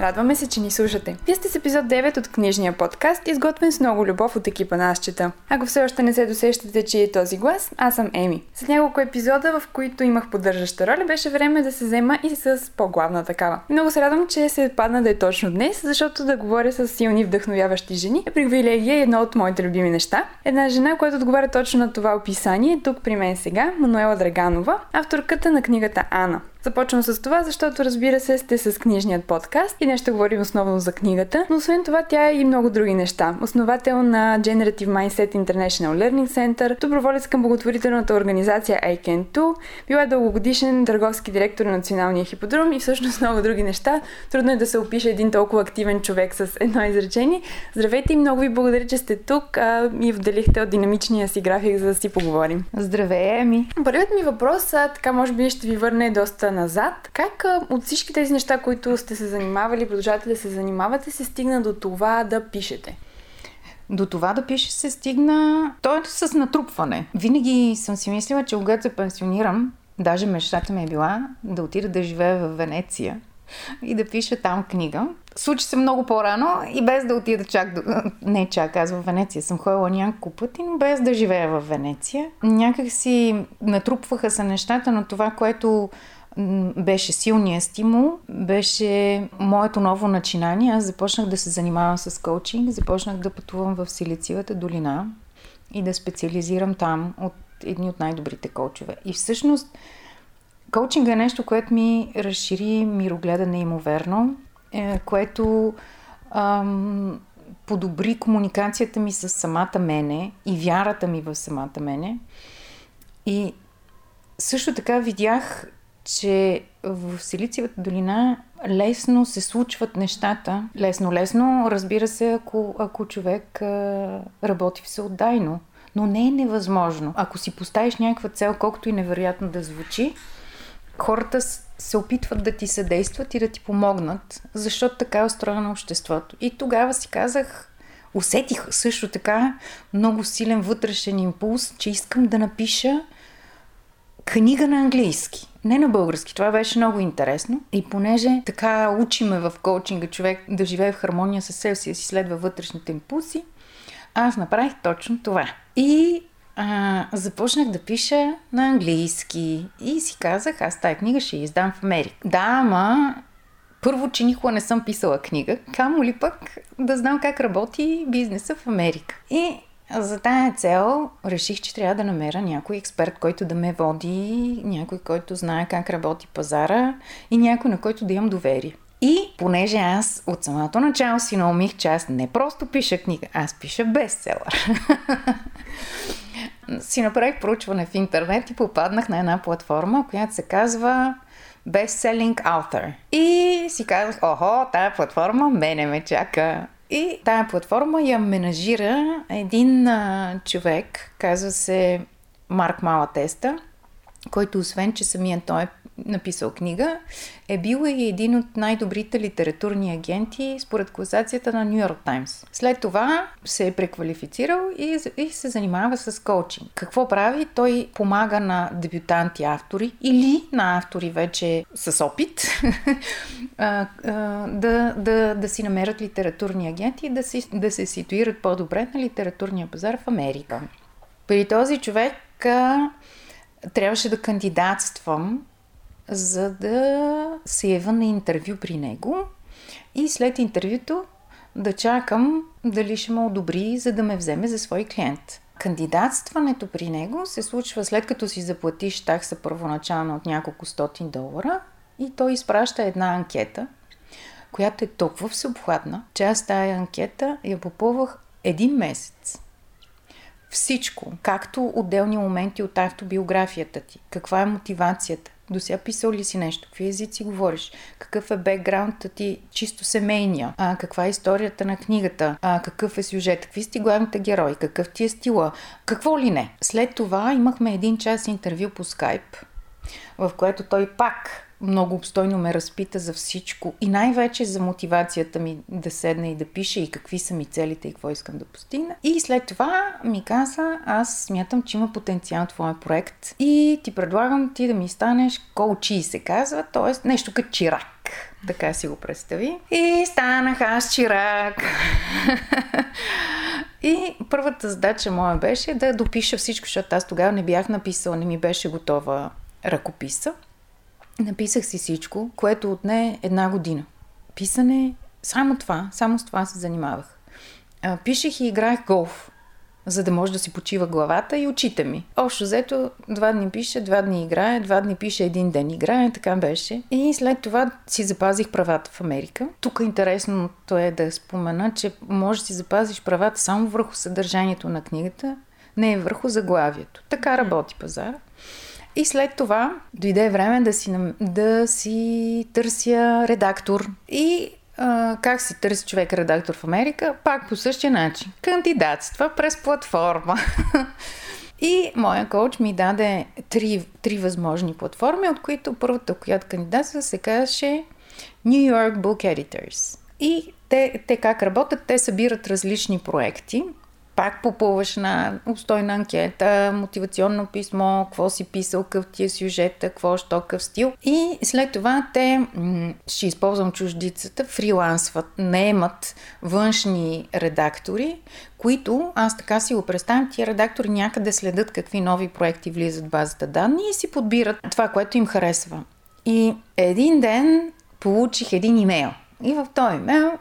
Радваме се, че ни слушате. Вие сте с епизод 9 от книжния подкаст, изготвен с много любов от екипа на Азчета. Ако все още не се досещате, че е този глас, аз съм Еми. С няколко епизода, в които имах поддържаща роля, беше време да се взема и с по-главна такава. Много се радвам, че се падна да е точно днес, защото да говоря с силни вдъхновяващи жени е привилегия и едно от моите любими неща. Една жена, която отговаря точно на това описание, е тук при мен сега, Мануела Драганова, авторката на книгата Ана. Започвам с това, защото разбира се сте с книжният подкаст и днес ще говорим основно за книгата, но освен това тя е и много други неща. Основател на Generative Mindset International Learning Center, доброволец към благотворителната организация I Can Too, била дългогодишен търговски директор на Националния хиподром и всъщност много други неща. Трудно е да се опише един толкова активен човек с едно изречение. Здравейте и много ви благодаря, че сте тук а, и вделихте от динамичния си график, за да си поговорим. Здравей, Еми! Първият ми въпрос, а, така може би ще ви върне доста назад. Как от всички тези неща, които сте се занимавали, продължавате да се занимавате, се стигна до това да пишете? До това да пише се стигна... То е с натрупване. Винаги съм си мислила, че когато се пенсионирам, даже мечтата ми е била да отида да живея в Венеция и да пиша там книга. Случи се много по-рано и без да отида чак до... Не чак, аз в Венеция съм ходила няколко пъти, но без да живея в Венеция. Някак си натрупваха се нещата, но това, което беше силния стимул, беше моето ново начинание. Аз започнах да се занимавам с коучинг, започнах да пътувам в Силициевата долина и да специализирам там от едни от най-добрите коучове. И всъщност коучинга е нещо, което ми разшири мирогледа неимоверно, е, което ам, подобри комуникацията ми с самата мене и вярата ми в самата мене. И също така видях че в Силициевата долина лесно се случват нещата. Лесно-лесно, разбира се, ако, ако човек а, работи всеотдайно. Но не е невъзможно. Ако си поставиш някаква цел, колкото и невероятно да звучи, хората се опитват да ти съдействат и да ти помогнат, защото така е устроено обществото. И тогава си казах, усетих също така много силен вътрешен импулс, че искам да напиша книга на английски. Не на български. Това беше много интересно. И понеже така учиме в коучинга човек да живее в хармония с себе си, да си следва вътрешните импулси, аз направих точно това. И а, започнах да пиша на английски. И си казах, аз тази книга ще я издам в Америка. Да, ама първо, че никога не съм писала книга, камо ли пък да знам как работи бизнеса в Америка. И за тая цел реших, че трябва да намеря някой експерт, който да ме води, някой, който знае как работи пазара и някой, на който да имам доверие. И понеже аз от самото начало си наумих, че аз не просто пиша книга, аз пиша бестселър. си направих проучване в интернет и попаднах на една платформа, която се казва Best-Selling Author. И си казах, охо, тая платформа мене ме чака. И тая платформа я менажира един а, човек, казва се Марк Малатеста, който освен, че самия той е написал книга, е бил и един от най-добрите литературни агенти според класацията на Нью Йорк Таймс. След това се е преквалифицирал и, и се занимава с коучинг. Какво прави? Той помага на дебютанти автори или на автори вече с опит да, да, да си намерят литературни агенти и да, си, да се ситуират по-добре на литературния пазар в Америка. При този човек трябваше да кандидатствам за да се ява на интервю при него и след интервюто да чакам дали ще ме одобри, за да ме вземе за свой клиент. Кандидатстването при него се случва след като си заплатиш такса първоначално от няколко стотин долара и той изпраща една анкета, която е толкова всеобхватна, че аз тази анкета я попълвах един месец. Всичко, както отделни моменти от автобиографията ти, каква е мотивацията, до сега писал ли си нещо? Какви езици говориш? Какъв е бекграундът ти чисто семейния? А, каква е историята на книгата? А, какъв е сюжет? Какви сте главните герои? Какъв ти е стила? Какво ли не? След това имахме един час интервю по скайп, в което той пак много обстойно ме разпита за всичко и най-вече за мотивацията ми да седна и да пиша и какви са ми целите и какво искам да постигна. И след това ми каза, аз смятам, че има потенциал твоя проект и ти предлагам ти да ми станеш коучи се казва, т.е. нещо като чирак. така си го представи. И станах аз чирак. и първата задача моя беше да допиша всичко, защото аз тогава не бях написала, не ми беше готова ръкописа. Написах си всичко, което отне една година. Писане, само това, само с това се занимавах. Пишех и играех голф за да може да си почива главата и очите ми. Общо взето, два дни пише, два дни играе, два дни пише, един ден играе, така беше. И след това си запазих правата в Америка. Тук интересното е да спомена, че може да си запазиш правата само върху съдържанието на книгата, не е върху заглавието. Така работи пазара. И след това дойде време да си, да си търся редактор. И а, как си търси човек редактор в Америка? Пак по същия начин. Кандидатства през платформа. И моя коуч ми даде три, три възможни платформи, от които първата, която кандидатства, се казваше New York Book Editors. И те, те как работят? Те събират различни проекти пак попълваш на обстойна анкета, мотивационно писмо, какво си писал, къв ти е сюжета, какво, що, къв стил. И след това те, ще използвам чуждицата, фрилансват, наемат външни редактори, които, аз така си го представям, тия редактори някъде следят какви нови проекти влизат в базата данни и си подбират това, което им харесва. И един ден получих един имейл. И в този имейл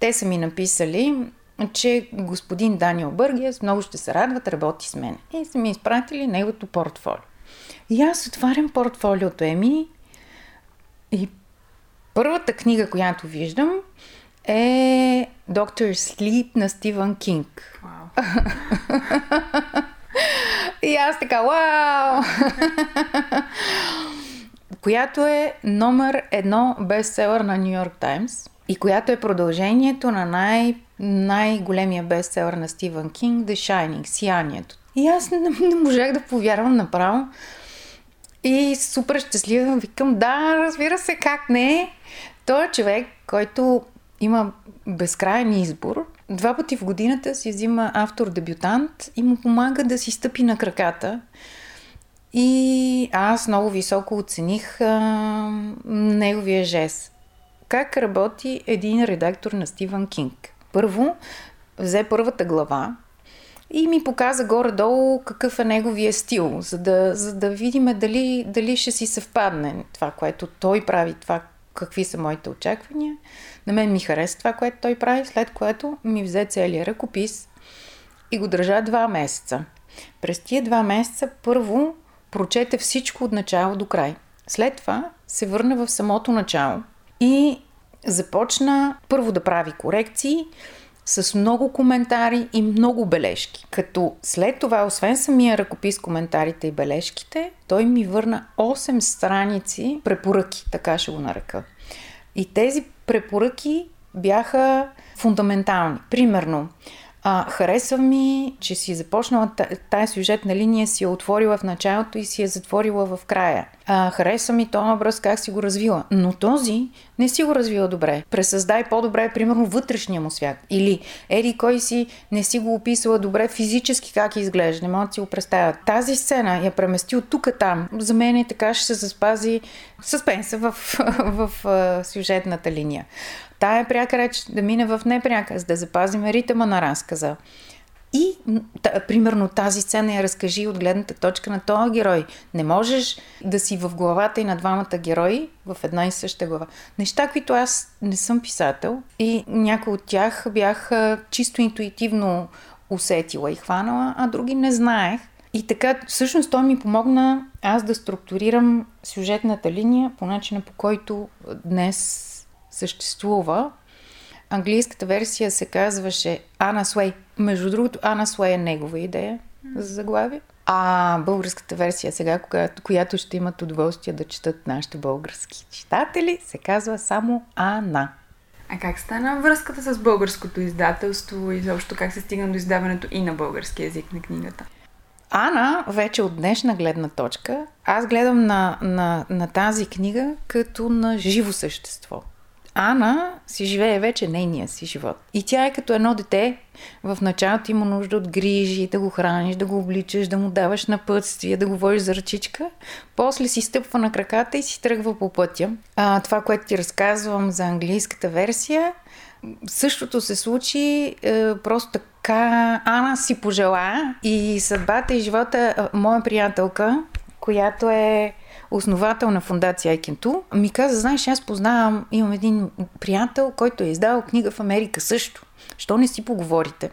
те са ми написали, че господин Даниел Бъргиес много ще се радват, работи с мен. И са ми изпратили неговото портфолио. И аз отварям портфолиото Еми и първата книга, която виждам е Доктор Слип на Стивън Кинг. Wow. и аз така, вау! която е номер едно бестселър на Нью Йорк Таймс и която е продължението на най- най-големия бестселър на Стивън Кинг, The Shining, Сиянието. И аз не, не можах да повярвам направо. И супер щастлива викам, да, разбира се, как не. Той е човек, който има безкрайен избор. Два пъти в годината си взима автор-дебютант и му помага да си стъпи на краката. И аз много високо оцених а, неговия жест. Как работи един редактор на Стивън Кинг? Първо, взе първата глава и ми показа горе-долу какъв е неговия стил, за да, за да видим дали, дали ще си съвпадне това, което той прави, това какви са моите очаквания. На мен ми хареса това, което той прави, след което ми взе целият ръкопис и го държа два месеца. През тия два месеца първо прочете всичко от начало до край. След това се върна в самото начало и започна първо да прави корекции с много коментари и много бележки. Като след това, освен самия ръкопис, коментарите и бележките, той ми върна 8 страници препоръки, така ще го нарека. И тези препоръки бяха фундаментални. Примерно, а, харесва ми, че си започнала тази сюжетна линия, си я отворила в началото и си я затворила в края. А, харесва ми този образ, как си го развила. Но този не си го развила добре. Пресъздай по-добре, примерно, вътрешния му свят. Или, ери, кой си не си го описала добре физически как изглежда. Не мога да си го представя. Тази сцена я премести от тук там. За мен е така ще се заспази съспенса в, в, в сюжетната линия тая пряка реч да мине в непряка, за да запазим ритъма на разказа. И, т- примерно, тази сцена я разкажи от гледната точка на този герой. Не можеш да си в главата и на двамата герои в една и съща глава. Неща, които аз не съм писател и някои от тях бях чисто интуитивно усетила и хванала, а други не знаех. И така, всъщност той ми помогна аз да структурирам сюжетната линия по начина по който днес съществува. Английската версия се казваше Ана Суей. Между другото, Ана Суей е негова идея за заглавие. А българската версия сега, която, която ще имат удоволствие да четат нашите български читатели, се казва само Ана. А как стана връзката с българското издателство и заобщо как се стигна до издаването и на български язик на книгата? Ана, вече от днешна гледна точка, аз гледам на, на, на тази книга като на живо същество. Ана си живее вече нейния си живот. И тя е като едно дете. В началото има нужда от грижи, да го храниш, да го обличаш, да му даваш напътствие, да го водиш за ръчичка. После си стъпва на краката и си тръгва по пътя. А, това, което ти разказвам за английската версия, същото се случи е, просто така. Ана си пожела и съдбата и живота, моя приятелка, която е основател на фундация Айкенту, ми каза, знаеш, аз познавам, имам един приятел, който е издал книга в Америка също. Що не си поговорите?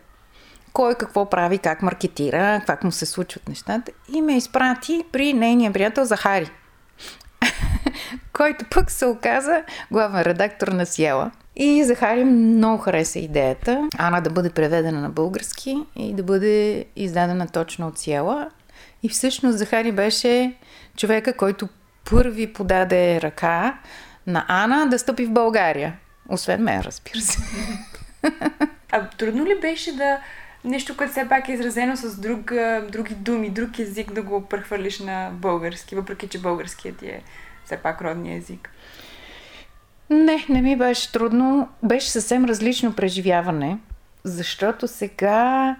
Кой какво прави, как маркетира, как му се случват нещата. И ме изпрати при нейния приятел Захари, който пък се оказа главен редактор на Сиела. И Захари много хареса идеята Ана да бъде преведена на български и да бъде издадена точно от Сиела. И всъщност Захари беше човека, който първи подаде ръка на Ана да стъпи в България. Освен мен, разбира се. А трудно ли беше да нещо, което все пак е изразено с друг, други думи, друг език, да го прехвърлиш на български, въпреки че българският ти е все пак родния език? Не, не ми беше трудно. Беше съвсем различно преживяване, защото сега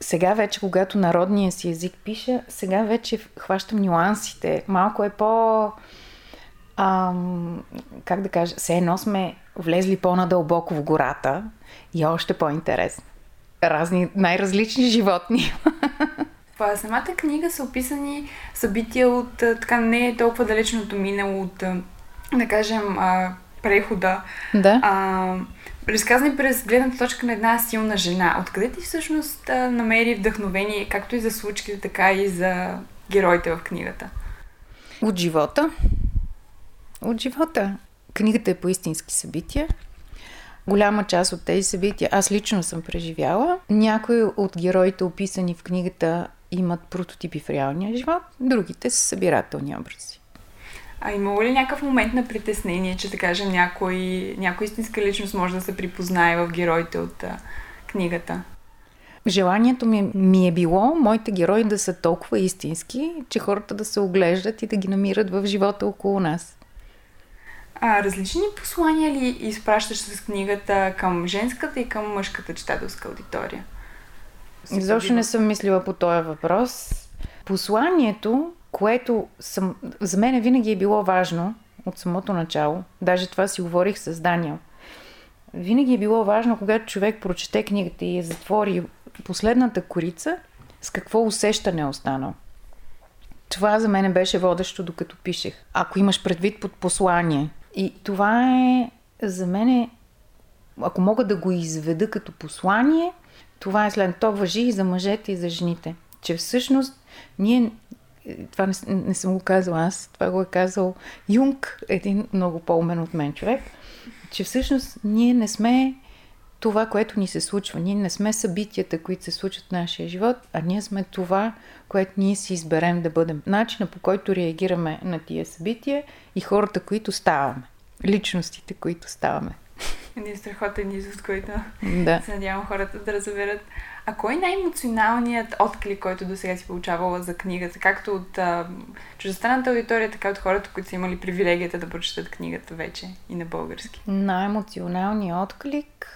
сега вече, когато народния си език пиша, сега вече хващам нюансите. Малко е по... Ам, как да кажа, все едно сме влезли по-надълбоко в гората и е още по-интересно. Разни, най-различни животни. В самата книга са описани събития от така не е толкова далечното минало, от да кажем прехода. Да. А, разказани през гледната точка на една силна жена. Откъде ти всъщност намери вдъхновение, както и за случките, така и за героите в книгата? От живота. От живота. Книгата е по истински събития. Голяма част от тези събития аз лично съм преживяла. Някои от героите, описани в книгата, имат прототипи в реалния живот, другите са събирателни образи. А имало ли някакъв момент на притеснение, че да кажем някой, някой истинска личност може да се припознае в героите от а, книгата? Желанието ми, ми е било моите герои да са толкова истински, че хората да се оглеждат и да ги намират в живота около нас. А различни послания ли изпращаш с книгата към женската и към мъжката читателска аудитория? Изобщо не съм мислила по този въпрос. Посланието което съм, за мен винаги е било важно от самото начало. Даже това си говорих с Даниел. Винаги е било важно, когато човек прочете книгата и я затвори последната корица, с какво усещане е останал. Това за мен беше водещо, докато пишех. Ако имаш предвид под послание. И това е за мен, ако мога да го изведа като послание, това е след то въжи и за мъжете, и за жените. Че всъщност ние това не, не съм го казала аз, това го е казал Юнг, един много по-умен от мен човек, че всъщност ние не сме това, което ни се случва. Ние не сме събитията, които се случват в нашия живот, а ние сме това, което ние си изберем да бъдем. Начина по който реагираме на тия събития и хората, които ставаме. Личностите, които ставаме. Един страхотен извод, който да. се надявам хората да разберат. А кой е най-емоционалният отклик, който до сега си получавала за книгата? Както от а, чуждестранната аудитория, така от хората, които са имали привилегията да прочитат книгата вече и на български? Най-емоционалният отклик...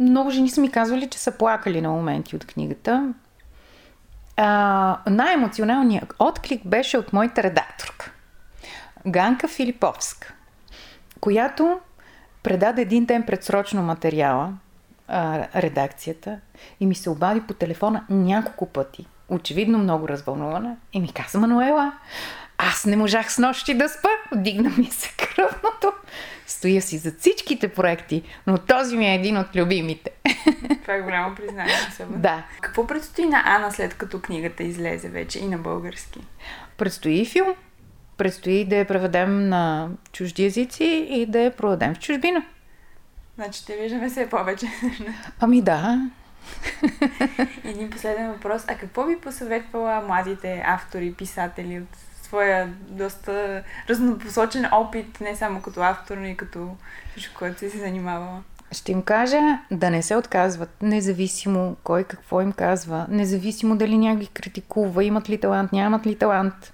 Много жени са ми казвали, че са плакали на моменти от книгата. А, най-емоционалният отклик беше от моята редакторка. Ганка Филиповска, която предаде един ден предсрочно материала, а, редакцията, и ми се обади по телефона няколко пъти. Очевидно много развълнувана. И ми каза, Мануела, аз не можах с нощи да спа. Дигна ми се кръвното. Стоя си за всичките проекти, но този ми е един от любимите. Това е голямо признание. Особено. Да. Какво предстои на Ана след като книгата излезе вече и на български? Предстои филм. Предстои да я преведем на чужди езици и да я продадем в чужбина. Значи те виждаме все повече. Ами да. Един последен въпрос. А какво би посъветвала младите автори, писатели от своя доста разнопосочен опит, не само като автор, но и като всичко, което си се занимавала? Ще им кажа да не се отказват, независимо кой какво им казва, независимо дали някой критикува, имат ли талант, нямат ли талант.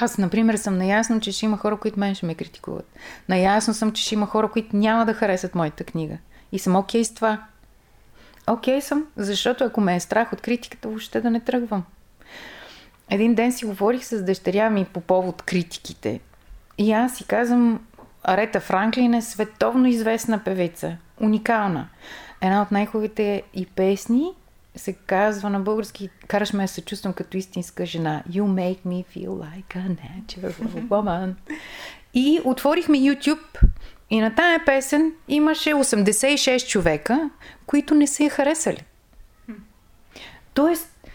Аз, например, съм наясно, че ще има хора, които мен ще ме критикуват. Наясно съм, че ще има хора, които няма да харесат моята книга. И съм окей okay с това. Окей okay съм, защото ако ме е страх от критиката, въобще да не тръгвам. Един ден си говорих с дъщеря ми по повод критиките. И аз си казвам, Арета Франклин е световно известна певица. Уникална. Една от най-хубавите и песни се казва на български Караш ме се чувствам като истинска жена. You make me feel like a natural woman. И отворихме YouTube и на тая песен имаше 86 човека, които не се я харесали. Тоест,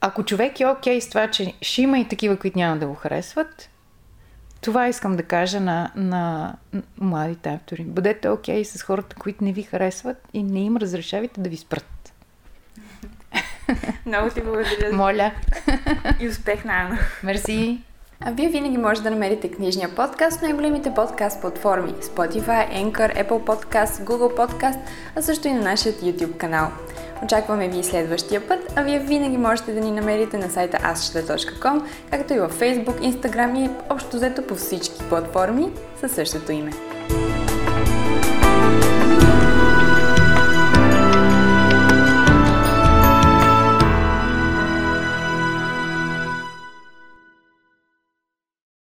ако човек е окей okay с това, че ще има и такива, които няма да го харесват, това искам да кажа на, на младите автори. Бъдете окей okay с хората, които не ви харесват и не им разрешавайте да ви спрат. Много ти благодаря. Моля. И успех на Ана. Мерси. А вие винаги можете да намерите книжния подкаст в най-големите подкаст платформи Spotify, Anchor, Apple Podcast, Google Podcast, а също и на нашия YouTube канал. Очакваме ви следващия път, а вие винаги можете да ни намерите на сайта asчета.com, както и във Facebook, Instagram и общо взето по всички платформи със същото име.